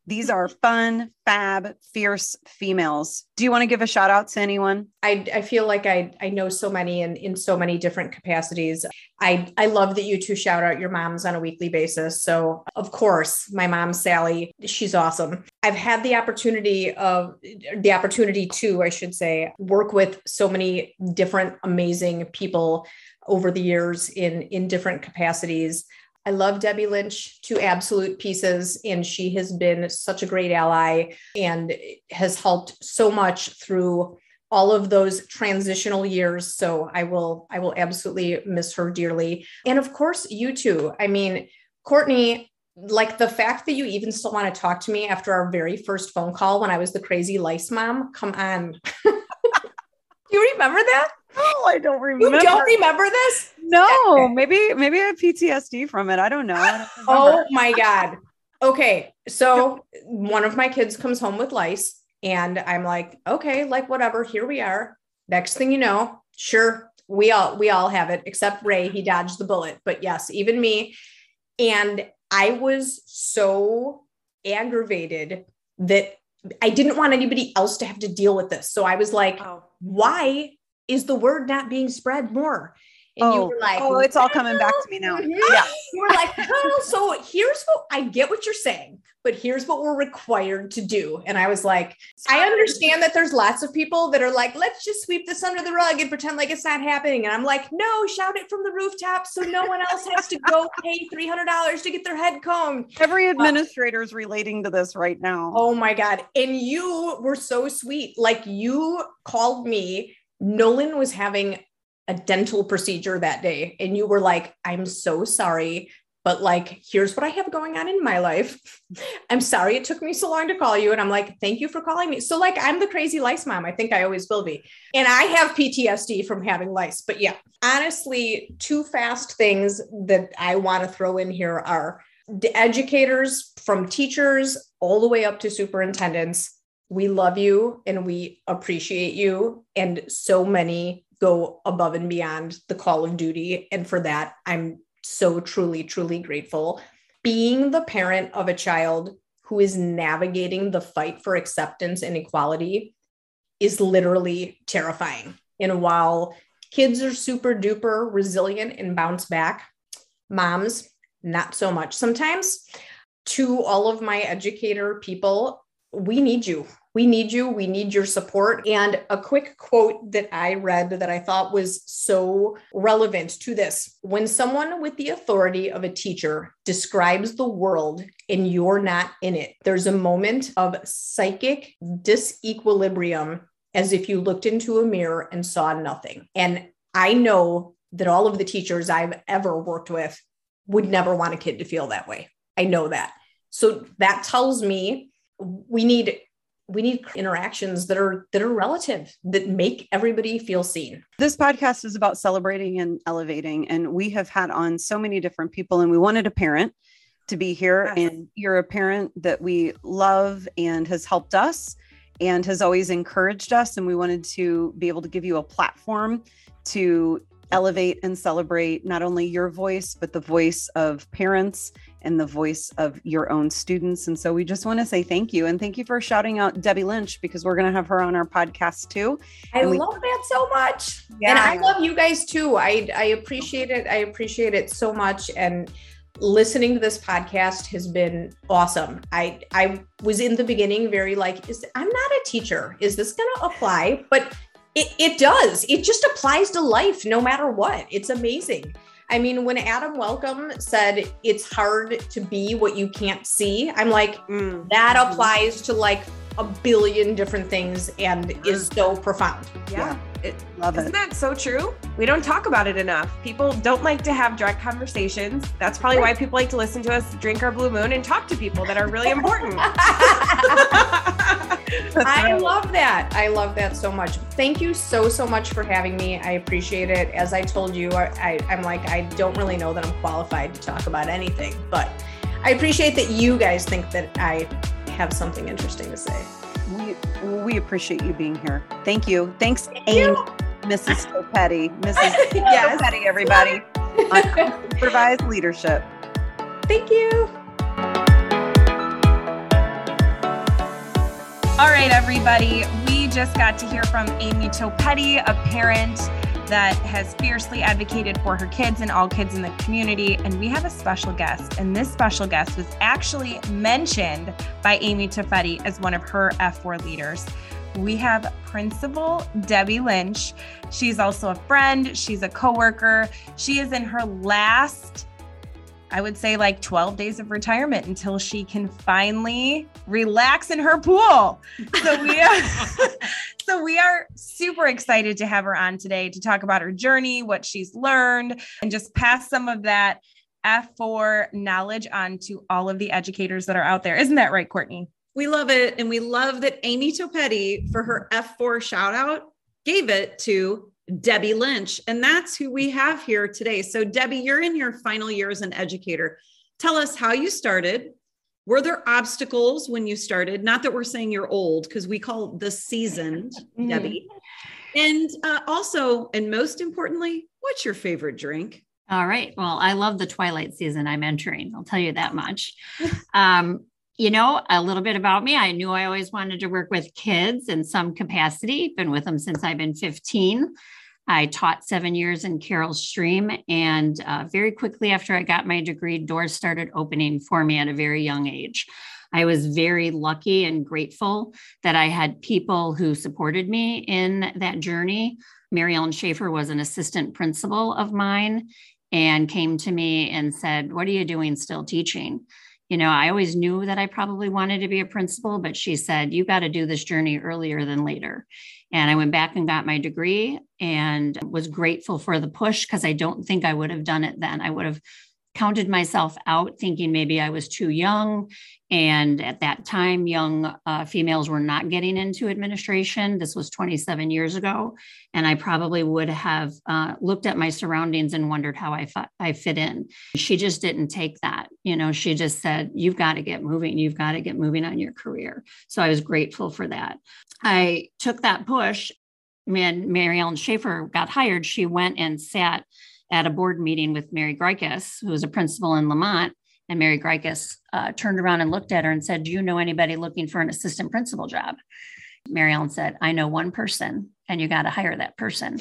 S2: these are fun, fab, fierce females. Do you want to give a shout out to anyone?
S4: I, I feel like I, I know so many in, in so many different capacities. I, I love that you two shout out your moms on a weekly basis. So, of course, my mom, Sally, she's awesome. I've had the opportunity of the opportunity to, I should say, work with so many different amazing people over the years in in different capacities I love Debbie Lynch to absolute pieces, and she has been such a great ally and has helped so much through all of those transitional years. So I will, I will absolutely miss her dearly. And of course, you too. I mean, Courtney, like the fact that you even still want to talk to me after our very first phone call when I was the crazy lice mom, come on. you remember that?
S2: Oh, I don't remember.
S4: You don't remember this?
S2: No, maybe maybe I have PTSD from it. I don't know. I don't
S4: oh my god. Okay, so one of my kids comes home with lice, and I'm like, okay, like whatever. Here we are. Next thing you know, sure, we all we all have it, except Ray. He dodged the bullet, but yes, even me. And I was so aggravated that I didn't want anybody else to have to deal with this. So I was like, oh. why is the word not being spread more?
S2: And oh, you were like, oh, it's all coming back to me now.
S4: Mm-hmm. Yeah. You were like, oh, so here's what I get what you're saying, but here's what we're required to do. And I was like, I understand that there's lots of people that are like, let's just sweep this under the rug and pretend like it's not happening. And I'm like, no, shout it from the rooftop so no one else has to go pay $300 to get their head combed.
S2: Every administrator is relating to this right now.
S4: Oh my God. And you were so sweet. Like you called me Nolan was having a dental procedure that day and you were like, I'm so sorry, but like, here's what I have going on in my life. I'm sorry it took me so long to call you. And I'm like, thank you for calling me. So, like, I'm the crazy lice mom. I think I always will be. And I have PTSD from having lice. But yeah, honestly, two fast things that I want to throw in here are the educators from teachers all the way up to superintendents. We love you and we appreciate you. And so many go above and beyond the call of duty. And for that, I'm so truly, truly grateful. Being the parent of a child who is navigating the fight for acceptance and equality is literally terrifying. And while kids are super duper resilient and bounce back, moms, not so much sometimes. To all of my educator people, we need you we need you. We need your support. And a quick quote that I read that I thought was so relevant to this when someone with the authority of a teacher describes the world and you're not in it, there's a moment of psychic disequilibrium as if you looked into a mirror and saw nothing. And I know that all of the teachers I've ever worked with would never want a kid to feel that way. I know that. So that tells me we need we need interactions that are that are relative that make everybody feel seen
S2: this podcast is about celebrating and elevating and we have had on so many different people and we wanted a parent to be here yes. and you're a parent that we love and has helped us and has always encouraged us and we wanted to be able to give you a platform to elevate and celebrate not only your voice but the voice of parents and the voice of your own students. And so we just want to say thank you. And thank you for shouting out Debbie Lynch because we're going to have her on our podcast too.
S4: I we- love that so much. Yeah. And I love you guys too. I, I appreciate it. I appreciate it so much. And listening to this podcast has been awesome. I I was in the beginning very like, is I'm not a teacher. Is this going to apply? But it, it does. It just applies to life no matter what. It's amazing. I mean, when Adam Welcome said it's hard to be what you can't see, I'm like, mm, that mm-hmm. applies to like a billion different things and is so profound.
S1: Yeah. yeah. It, Love Isn't it. that so true? We don't talk about it enough. People don't like to have direct conversations. That's probably why people like to listen to us drink our blue moon and talk to people that are really important.
S4: I love that. I love that so much. Thank you so, so much for having me. I appreciate it. As I told you, I, I'm like, I don't really know that I'm qualified to talk about anything, but I appreciate that you guys think that I have something interesting to say.
S2: We, we appreciate you being here. Thank you. Thanks, Thank Amy, Mrs. Petty. Mrs. yes. Petty, everybody. supervised leadership.
S4: Thank you.
S1: All right, everybody. We just got to hear from Amy Topetti, a parent that has fiercely advocated for her kids and all kids in the community. And we have a special guest. And this special guest was actually mentioned by Amy Topetti as one of her F4 leaders. We have Principal Debbie Lynch. She's also a friend, she's a coworker. She is in her last I would say like 12 days of retirement until she can finally relax in her pool. So we are so we are super excited to have her on today to talk about her journey, what she's learned, and just pass some of that F4 knowledge on to all of the educators that are out there. Isn't that right, Courtney?
S2: We love it. And we love that Amy Topetti, for her F4 shout out, gave it to Debbie Lynch. And that's who we have here today. So, Debbie, you're in your final year as an educator. Tell us how you started. Were there obstacles when you started? Not that we're saying you're old, because we call the seasoned mm-hmm. Debbie. And uh, also, and most importantly, what's your favorite drink?
S5: All right. Well, I love the twilight season I'm entering. I'll tell you that much. Um, you know, a little bit about me. I knew I always wanted to work with kids in some capacity. Been with them since I've been 15. I taught seven years in Carol Stream, and uh, very quickly after I got my degree, doors started opening for me at a very young age. I was very lucky and grateful that I had people who supported me in that journey. Mary Ellen Schaefer was an assistant principal of mine and came to me and said, What are you doing still teaching? you know, I always knew that I probably wanted to be a principal, but she said, you got to do this journey earlier than later. And I went back and got my degree and was grateful for the push because I don't think I would have done it then. I would have counted myself out thinking maybe I was too young. And at that time, young uh, females were not getting into administration. This was 27 years ago. And I probably would have uh, looked at my surroundings and wondered how I, fit in. She just didn't take that. You know, she just said, You've got to get moving. You've got to get moving on your career. So I was grateful for that. I took that push. When Mary Ellen Schaefer got hired, she went and sat at a board meeting with Mary Greikes, who was a principal in Lemont. And Mary Greikes uh, turned around and looked at her and said, Do you know anybody looking for an assistant principal job? Mary Ellen said, I know one person, and you got to hire that person.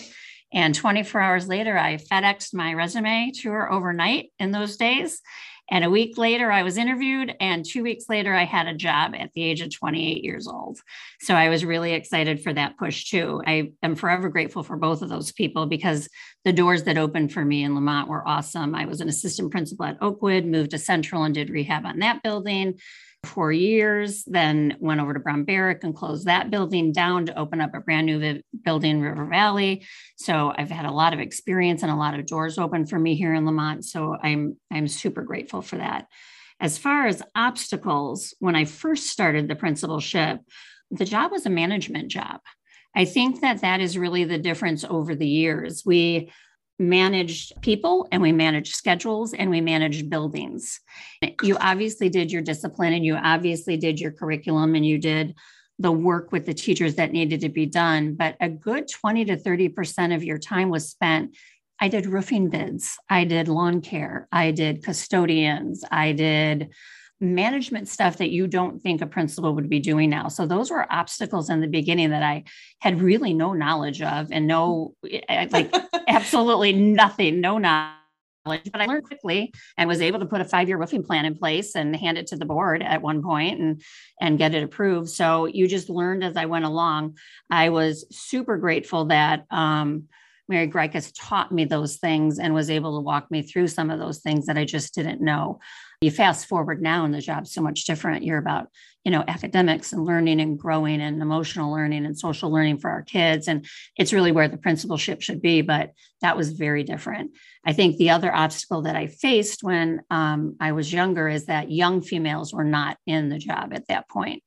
S5: And 24 hours later, I FedExed my resume to her overnight in those days. And a week later, I was interviewed. And two weeks later, I had a job at the age of 28 years old. So I was really excited for that push too. I am forever grateful for both of those people because the doors that opened for me in Lemont were awesome. I was an assistant principal at Oakwood, moved to Central and did rehab on that building four years, then went over to Bromberek and closed that building down to open up a brand new building in River Valley. So I've had a lot of experience and a lot of doors open for me here in Lemont. So I'm I'm super grateful for that. As far as obstacles, when I first started the principalship, the job was a management job. I think that that is really the difference over the years. We managed people and we managed schedules and we managed buildings. You obviously did your discipline and you obviously did your curriculum and you did the work with the teachers that needed to be done. But a good 20 to 30% of your time was spent. I did roofing bids, I did lawn care, I did custodians, I did management stuff that you don't think a principal would be doing now. So those were obstacles in the beginning that I had really no knowledge of and no like absolutely nothing, no knowledge. But I learned quickly and was able to put a five-year roofing plan in place and hand it to the board at one point and and get it approved. So you just learned as I went along. I was super grateful that um, Mary Greikes taught me those things and was able to walk me through some of those things that I just didn't know. You fast forward now and the job's so much different. You're about you know academics and learning and growing and emotional learning and social learning for our kids. And it's really where the principalship should be but that was very different. I think the other obstacle that i faced when um, i was younger is that young females were not in the job at that point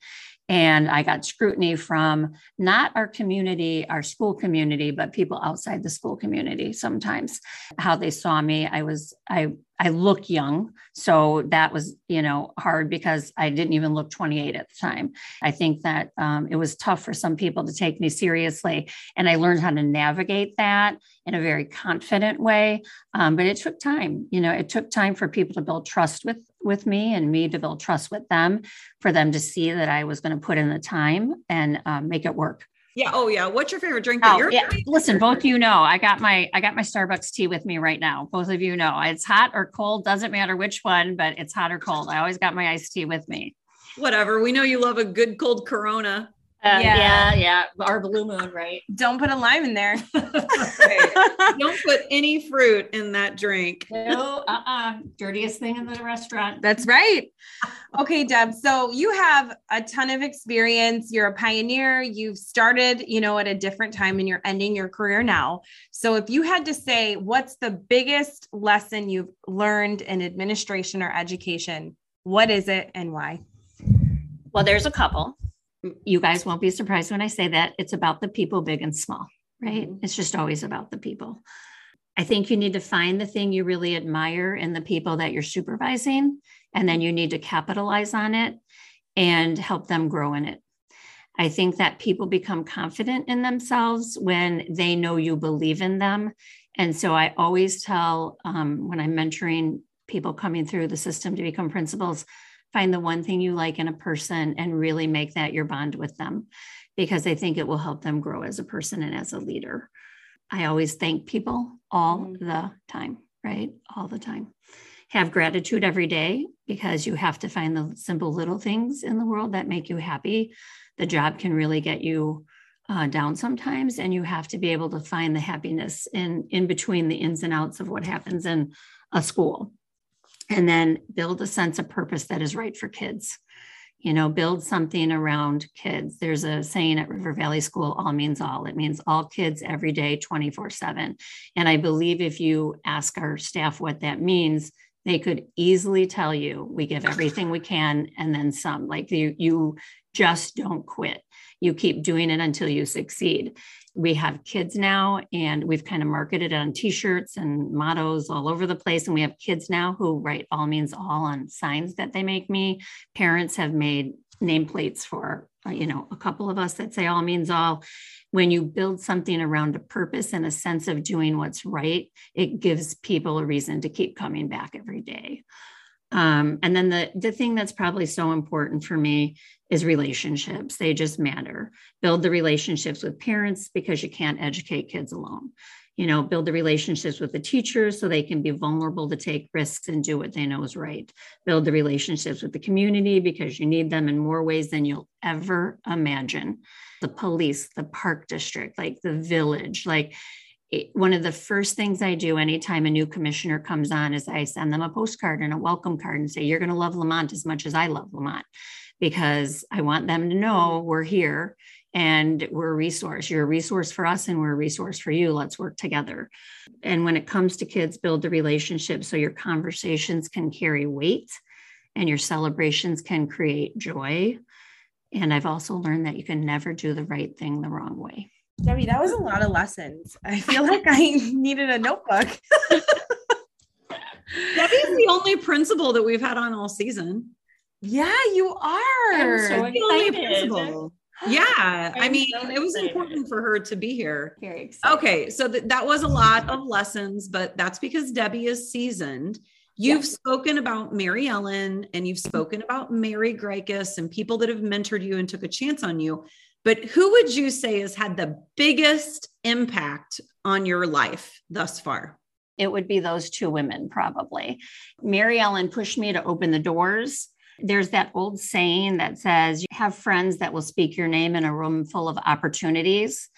S5: And I got scrutiny from not our community, our school community, but people outside the school community sometimes, how they saw me. I was, I, I look young. So that was, you know, hard because I didn't even look 28 at the time. I think that um, it was tough for some people to take me seriously. And I learned how to navigate that in a very confident way. Um, but it took time, you know, it took time for people to build trust with with me and me to build trust with them for them to see that I was going to put in the time and um, make it work.
S2: Yeah. Oh yeah. What's your favorite drink?
S5: Oh, yeah. Listen, both you know, I got my I got my Starbucks tea with me right now. Both of you know it's hot or cold, doesn't matter which one, but it's hot or cold. I always got my iced tea with me.
S2: Whatever. We know you love a good cold Corona.
S5: Uh, yeah. yeah, yeah, our blue moon, right?
S1: Don't put a lime in there.
S2: Don't put any fruit in that drink.
S5: No, uh-uh. Dirtiest thing in the restaurant.
S1: That's right. Okay, Deb. So you have a ton of experience. You're a pioneer. You've started, you know, at a different time and you're ending your career now. So if you had to say, what's the biggest lesson you've learned in administration or education? What is it and why?
S5: Well, there's a couple you guys won't be surprised when I say that it's about the people, big and small, right? Mm-hmm. It's just always about the people. I think you need to find the thing you really admire in the people that you're supervising, and then you need to capitalize on it and help them grow in it. I think that people become confident in themselves when they know you believe in them. And so I always tell um, when I'm mentoring people coming through the system to become principals, find the one thing you like in a person and really make that your bond with them because I think it will help them grow as a person and as a leader. I always thank people all mm-hmm. the time, right? All the time. Have gratitude every day because you have to find the simple little things in the world that make you happy. The job can really get you uh, down sometimes, and you have to be able to find the happiness in in between the ins and outs of what happens in a school and then build a sense of purpose that is right for kids. You know build something around kids. There's a saying at river valley school all means all. It means all kids every day 24 7 and i believe if you ask our staff what that means they could easily tell you we give everything we can and then some. Like you you just don't quit. You keep doing it until you succeed we have kids now and we've kind of marketed on t-shirts and mottos all over the place and we have kids now who write all means all on signs that they make me. Parents have made nameplates for uh, you know a couple of us that say all means all. When you build something around a purpose and a sense of doing what's right it gives people a reason to keep coming back every day um, and then the, the thing that's probably so important for me is relationships. They just matter. Build the relationships with parents because you can't educate kids alone. You know, build the relationships with the teachers so they can be vulnerable to take risks and do what they know is right. Build the relationships with the community because you need them in more ways than you'll ever imagine. The police, the park district, like the village, like one of the first things I do anytime a new commissioner comes on is I send them a postcard and a welcome card and say, You're going to love Lemont as much as I love Lemont because I want them to know we're here and we're a resource. You're a resource for us and we're a resource for you. Let's work together. And when it comes to kids, build the relationship so your conversations can carry weight and your celebrations can create joy. And I've also learned that you can never do the right thing the wrong way.
S1: Debbie, that was a lot of lessons. I feel like I needed a notebook.
S2: Debbie's the only principal that we've had on all season.
S1: Yeah, you are.
S5: I'm so excited.
S2: Yeah, I'm i mean, so it was important for her to be here.
S5: Very excited.
S2: Okay, so th- that was a lot of lessons, but that's because Debbie is seasoned. You've yes. spoken about Mary Ellen and you've spoken about Mary Gricus and people that have mentored you and took a chance on you. But who would you say has had the biggest impact on your life thus far?
S5: It would be those two women, probably. Mary Ellen pushed me to open the doors. There's that old saying that says, You have friends that will speak your name in a room full of opportunities.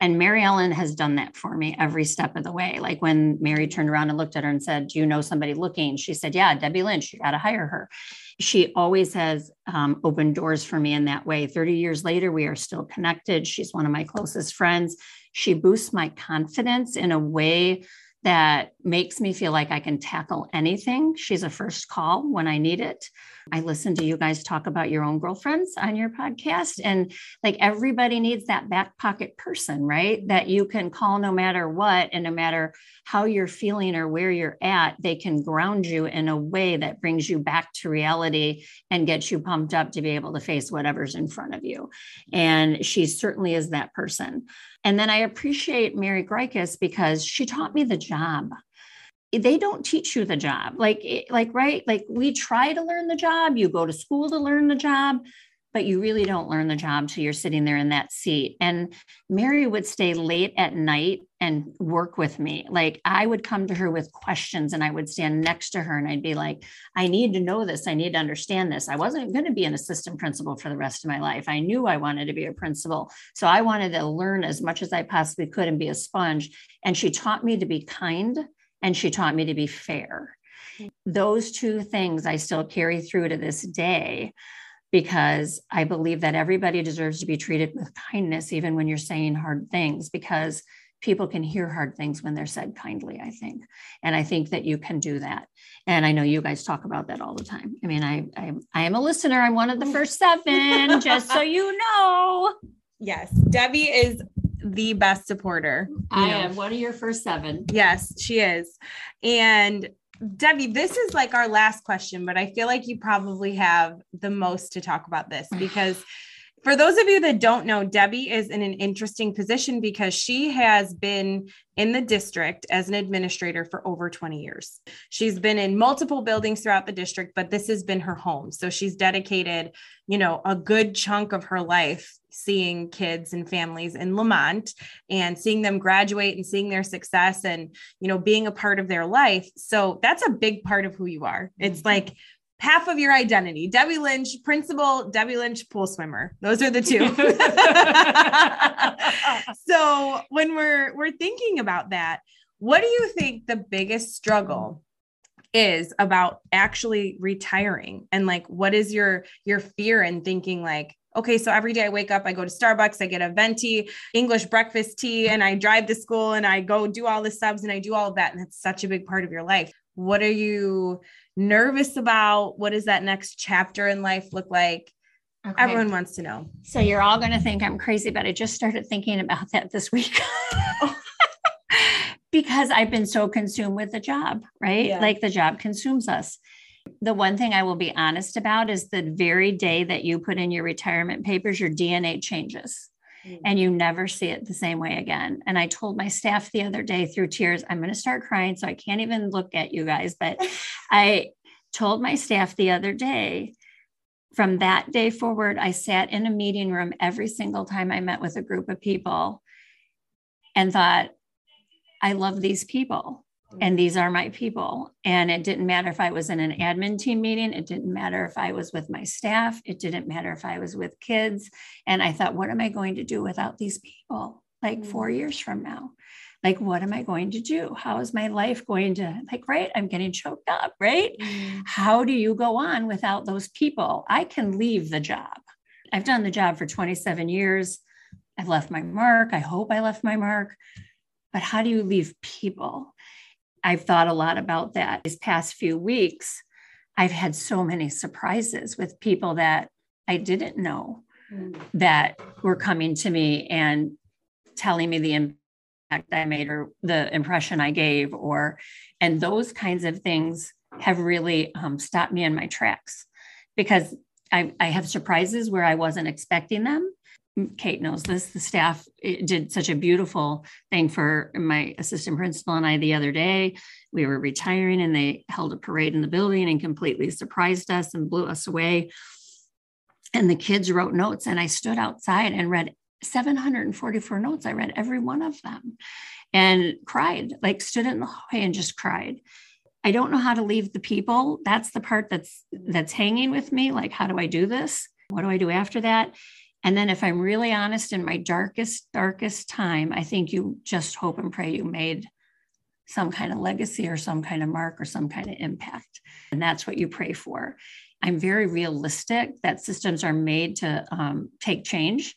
S5: And Mary Ellen has done that for me every step of the way. Like when Mary turned around and looked at her and said, Do you know somebody looking? She said, Yeah, Debbie Lynch, you got to hire her she always has um, opened doors for me in that way. 30 years later, we are still connected. She's one of my closest friends. She boosts my confidence in a way that makes me feel like I can tackle anything. She's a first call when I need it. I listen to you guys talk about your own girlfriends on your podcast. And like everybody needs that back pocket person, right? That you can call no matter what. And no matter how you're feeling or where you're at, they can ground you in a way that brings you back to reality and gets you pumped up to be able to face whatever's in front of you. And she certainly is that person. And then I appreciate Mary Greikes because she taught me the job they don't teach you the job. Like like right? Like we try to learn the job. You go to school to learn the job but you really don't learn the job till you're sitting there in that seat. And mary would stay late at night and work with me. Like i would come to her with questions and i would stand next to her and i'd be like i need to know this. I need to understand this. I wasn't going to be an assistant principal for the rest of my life. I knew i wanted to be a principal. So i wanted to learn as much as i possibly could and be a sponge. And she taught me to be kind and she taught me to be fair. Mm-hmm. Those two things I still carry through to this day because I believe that everybody deserves to be treated with kindness, even when you're saying hard things, because people can hear hard things when they're said kindly, I think. And I think that you can do that. And I know you guys talk about that all the time. I mean, I I, I am a listener. I'm one of the oh. first seven, just so you know.
S1: Yes, Debbie is the best supporter.
S5: I know. am one of your first seven.
S1: Yes, she is. And Debbie, this is like our last question, but I feel like you probably have the most to talk about this because for those of you that don't know, Debbie is in an interesting position because she has been in the district as an administrator for over 20 years. She's been in multiple buildings throughout the district, but this has been her home. So she's dedicated, you know, a good chunk of her life seeing kids and families in Lemont and seeing them graduate and seeing their success and, you know, being a part of their life. So that's a big part of who you are. It's mm-hmm. like half of your identity. Debbie Lynch, principal, Debbie Lynch, pool swimmer. Those are the two. so when we're we're thinking about that, what do you think the biggest struggle is about actually retiring? And like what is your your fear in thinking like okay, so every day I wake up, I go to Starbucks, I get a venti English breakfast tea, and I drive to school and I go do all the subs and I do all of that. And that's such a big part of your life. What are you nervous about? What does that next chapter in life look like? Okay. Everyone wants to know.
S5: So you're all going to think I'm crazy, but I just started thinking about that this week. because I've been so consumed with the job, right? Yeah. Like the job consumes us. The one thing I will be honest about is the very day that you put in your retirement papers, your DNA changes mm. and you never see it the same way again. And I told my staff the other day through tears, I'm going to start crying. So I can't even look at you guys. But I told my staff the other day, from that day forward, I sat in a meeting room every single time I met with a group of people and thought, I love these people and these are my people. And it didn't matter if I was in an admin team meeting, it didn't matter if I was with my staff, it didn't matter if I was with kids. And I thought, what am I going to do without these people like four mm. years from now? Like, what am I going to do? How is my life going to, like, right? I'm getting choked up, right? Mm. How do you go on without those people? I can leave the job. I've done the job for 27 years. I've left my mark. I hope I left my mark. But how do you leave people? I've thought a lot about that these past few weeks. I've had so many surprises with people that I didn't know mm. that were coming to me and telling me the impact I made or the impression I gave, or and those kinds of things have really um, stopped me in my tracks because I, I have surprises where I wasn't expecting them Kate knows this. The staff did such a beautiful thing for my assistant principal and I the other day. We were retiring and they held a parade in the building and completely surprised us and blew us away. And the kids wrote notes, and I stood outside and read 744 notes. I read every one of them and cried, like stood in the hallway and just cried. I don't know how to leave the people. That's the part that's that's hanging with me. Like, how do I do this? What do I do after that? And then, if I'm really honest, in my darkest, darkest time, I think you just hope and pray you made some kind of legacy or some kind of mark or some kind of impact. And that's what you pray for. I'm very realistic that systems are made to um, take change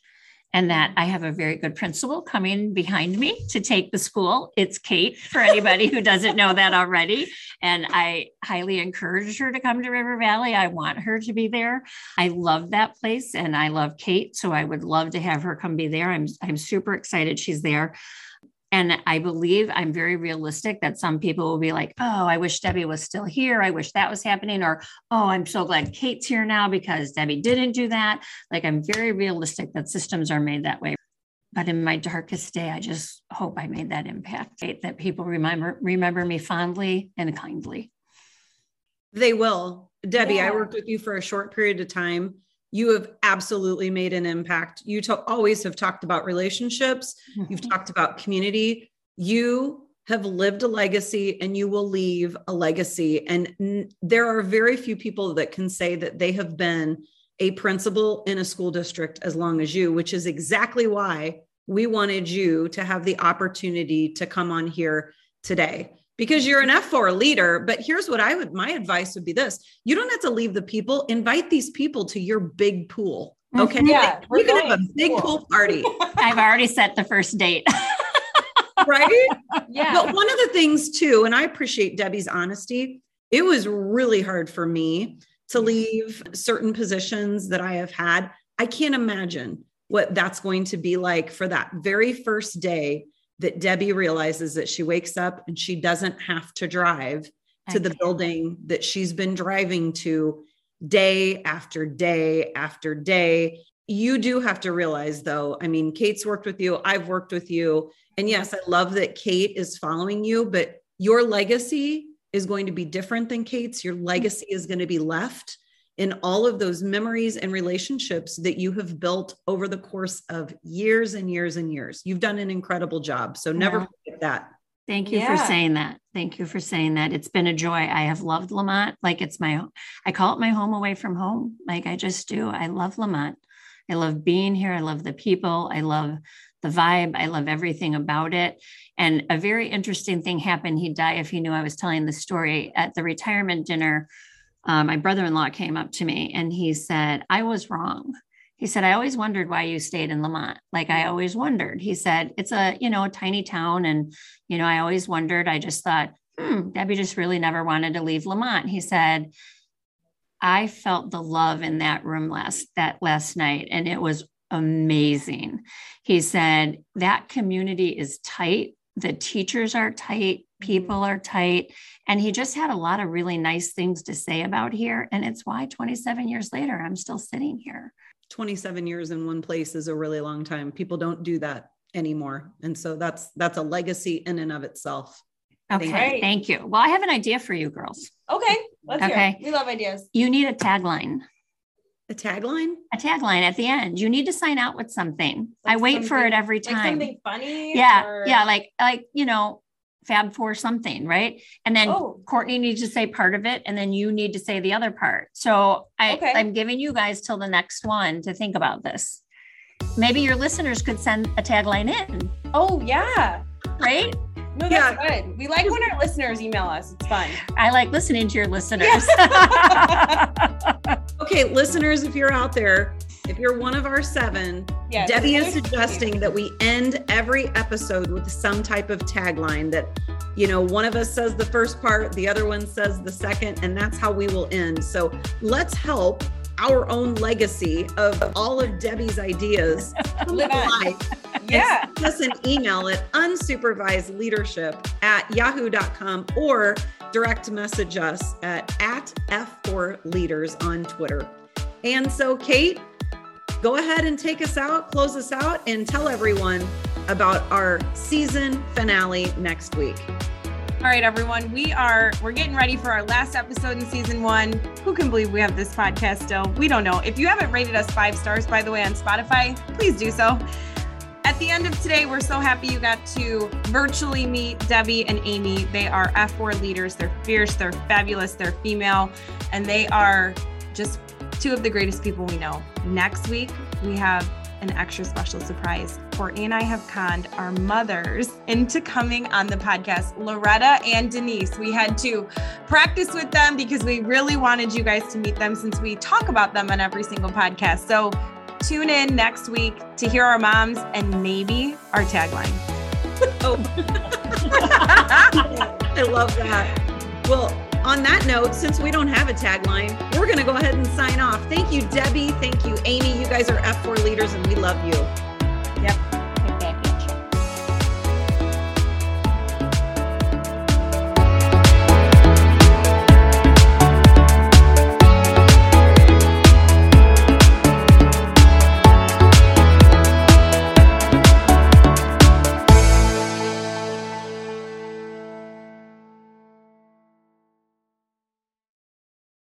S5: and that mm-hmm. I have a very good principal coming behind me to take the school. It's Kate, for anybody who doesn't know that already. And I highly encourage her to come to River Valley. I want her to be there. I love that place and I love Kate. So I would love to have her come be there. I'm, I'm super excited she's there. And I believe I'm very realistic that some people will be like, oh, I wish Debbie was still here. I wish that was happening. Or, oh, I'm so glad Kate's here now because Debbie didn't do that. Like, I'm very realistic that systems are made that way. But in my darkest day, I just hope I made that impact, that people remember remember me fondly and kindly.
S2: They will. Debbie, yeah. I worked with you for a short period of time you have absolutely made an impact. You to- always have talked about relationships, mm-hmm. you've talked about community. You have lived a legacy and you will leave a legacy. And n- there are very few people that can say that they have been a principal in a school district as long as you, which is exactly why we wanted you to have the opportunity to come on here today because you're an F4 leader. But here's what I would, my advice would be this you don't have to leave the people, invite these people to your big pool. Mm-hmm. Okay.
S1: Yeah.
S2: You can have a big cool. pool party.
S5: I've already set the first date.
S2: right?
S1: Yeah.
S2: But one of the things too, and I appreciate Debbie's honesty, it was really hard for me to leave certain positions that I have had. I can't imagine what that's going to be like for that very first day that Debbie realizes that she wakes up and she doesn't have to drive to the building that she's been driving to day after day after day. You do have to realize, though, I mean, Kate's worked with you, I've worked with you. And yes, I love that Kate is following you, but your legacy is going to be different than Kate's. Your mm-hmm. legacy is going to be left in all of those memories and relationships that you have built over the course of years and years and years. You've done an incredible job. So never yeah. forget that.
S5: Thank you yeah. for saying that. Thank you for saying that. It's been a joy. I have loved Lemont. Like it's my, I call it my home away from home. Like I just do. I love Lemont. I love being here. I love the people. I love the vibe. I love everything about it. And a very interesting thing happened. He'd die if he knew I was telling the story at the retirement dinner uh, my brother in law came up to me and he said, I was wrong. He said, I always wondered why you stayed in Lemont. Like I always wondered. He said, it's a, you know, a tiny town. And, you know, I always wondered. I just thought, hmm, Debbie just really never wanted to leave Lemont. He said, I felt the love in that room last that last night and it was amazing. He said that community is tight, the teachers are tight, Mm-hmm. people are tight and he just had a lot of really nice things to say about here. And it's why 27 years later, I'm still sitting here.
S2: 27 years in one place is a really long time. People don't do that anymore. And so that's that's a legacy in and of itself.
S5: Okay. Thank, Thank you. Well, I have an idea for you girls.
S1: Okay. Let's okay. hear. We love ideas.
S5: You need a tagline.
S2: A tagline?
S5: A tagline at the end. You need to sign out with something. Like I wait for it every time. Like
S1: something funny.
S5: Yeah. Or... Yeah. Like, like, you know, fab for something, right? And then oh. Courtney needs to say part of it, and then you need to say the other part. So I, okay. I'm giving you guys till the next one to think about this. Maybe your listeners could send a tagline in.
S1: Oh yeah,
S5: right.
S1: No, that's yeah. good. We like when our listeners email us. It's fun.
S5: I like listening to your listeners.
S2: okay, listeners, if you're out there, if you're one of our seven, yes, Debbie is suggesting that we end every episode with some type of tagline that, you know, one of us says the first part, the other one says the second, and that's how we will end. So let's help our own legacy of all of Debbie's ideas
S1: live on.
S2: Yeah. Send us an email at unsupervised leadership at yahoo.com or direct message us at, at F4 leaders on Twitter. And so, Kate, go ahead and take us out, close us out, and tell everyone about our season finale next week.
S1: All right, everyone, we are we're getting ready for our last episode in season one. Who can believe we have this podcast still? We don't know. If you haven't rated us five stars, by the way, on Spotify, please do so. At the end of today, we're so happy you got to virtually meet Debbie and Amy. They are F4 leaders. They're fierce, they're fabulous, they're female, and they are just two of the greatest people we know. Next week, we have an extra special surprise. Courtney and I have conned our mothers into coming on the podcast, Loretta and Denise. We had to practice with them because we really wanted you guys to meet them since we talk about them on every single podcast. So tune in next week to hear our moms and maybe our tagline.
S2: Oh, I love that. Well, on that note, since we don't have a tagline, we're going to go ahead and sign off. Thank you, Debbie. Thank you, Amy. You guys are F4 leaders and we love you.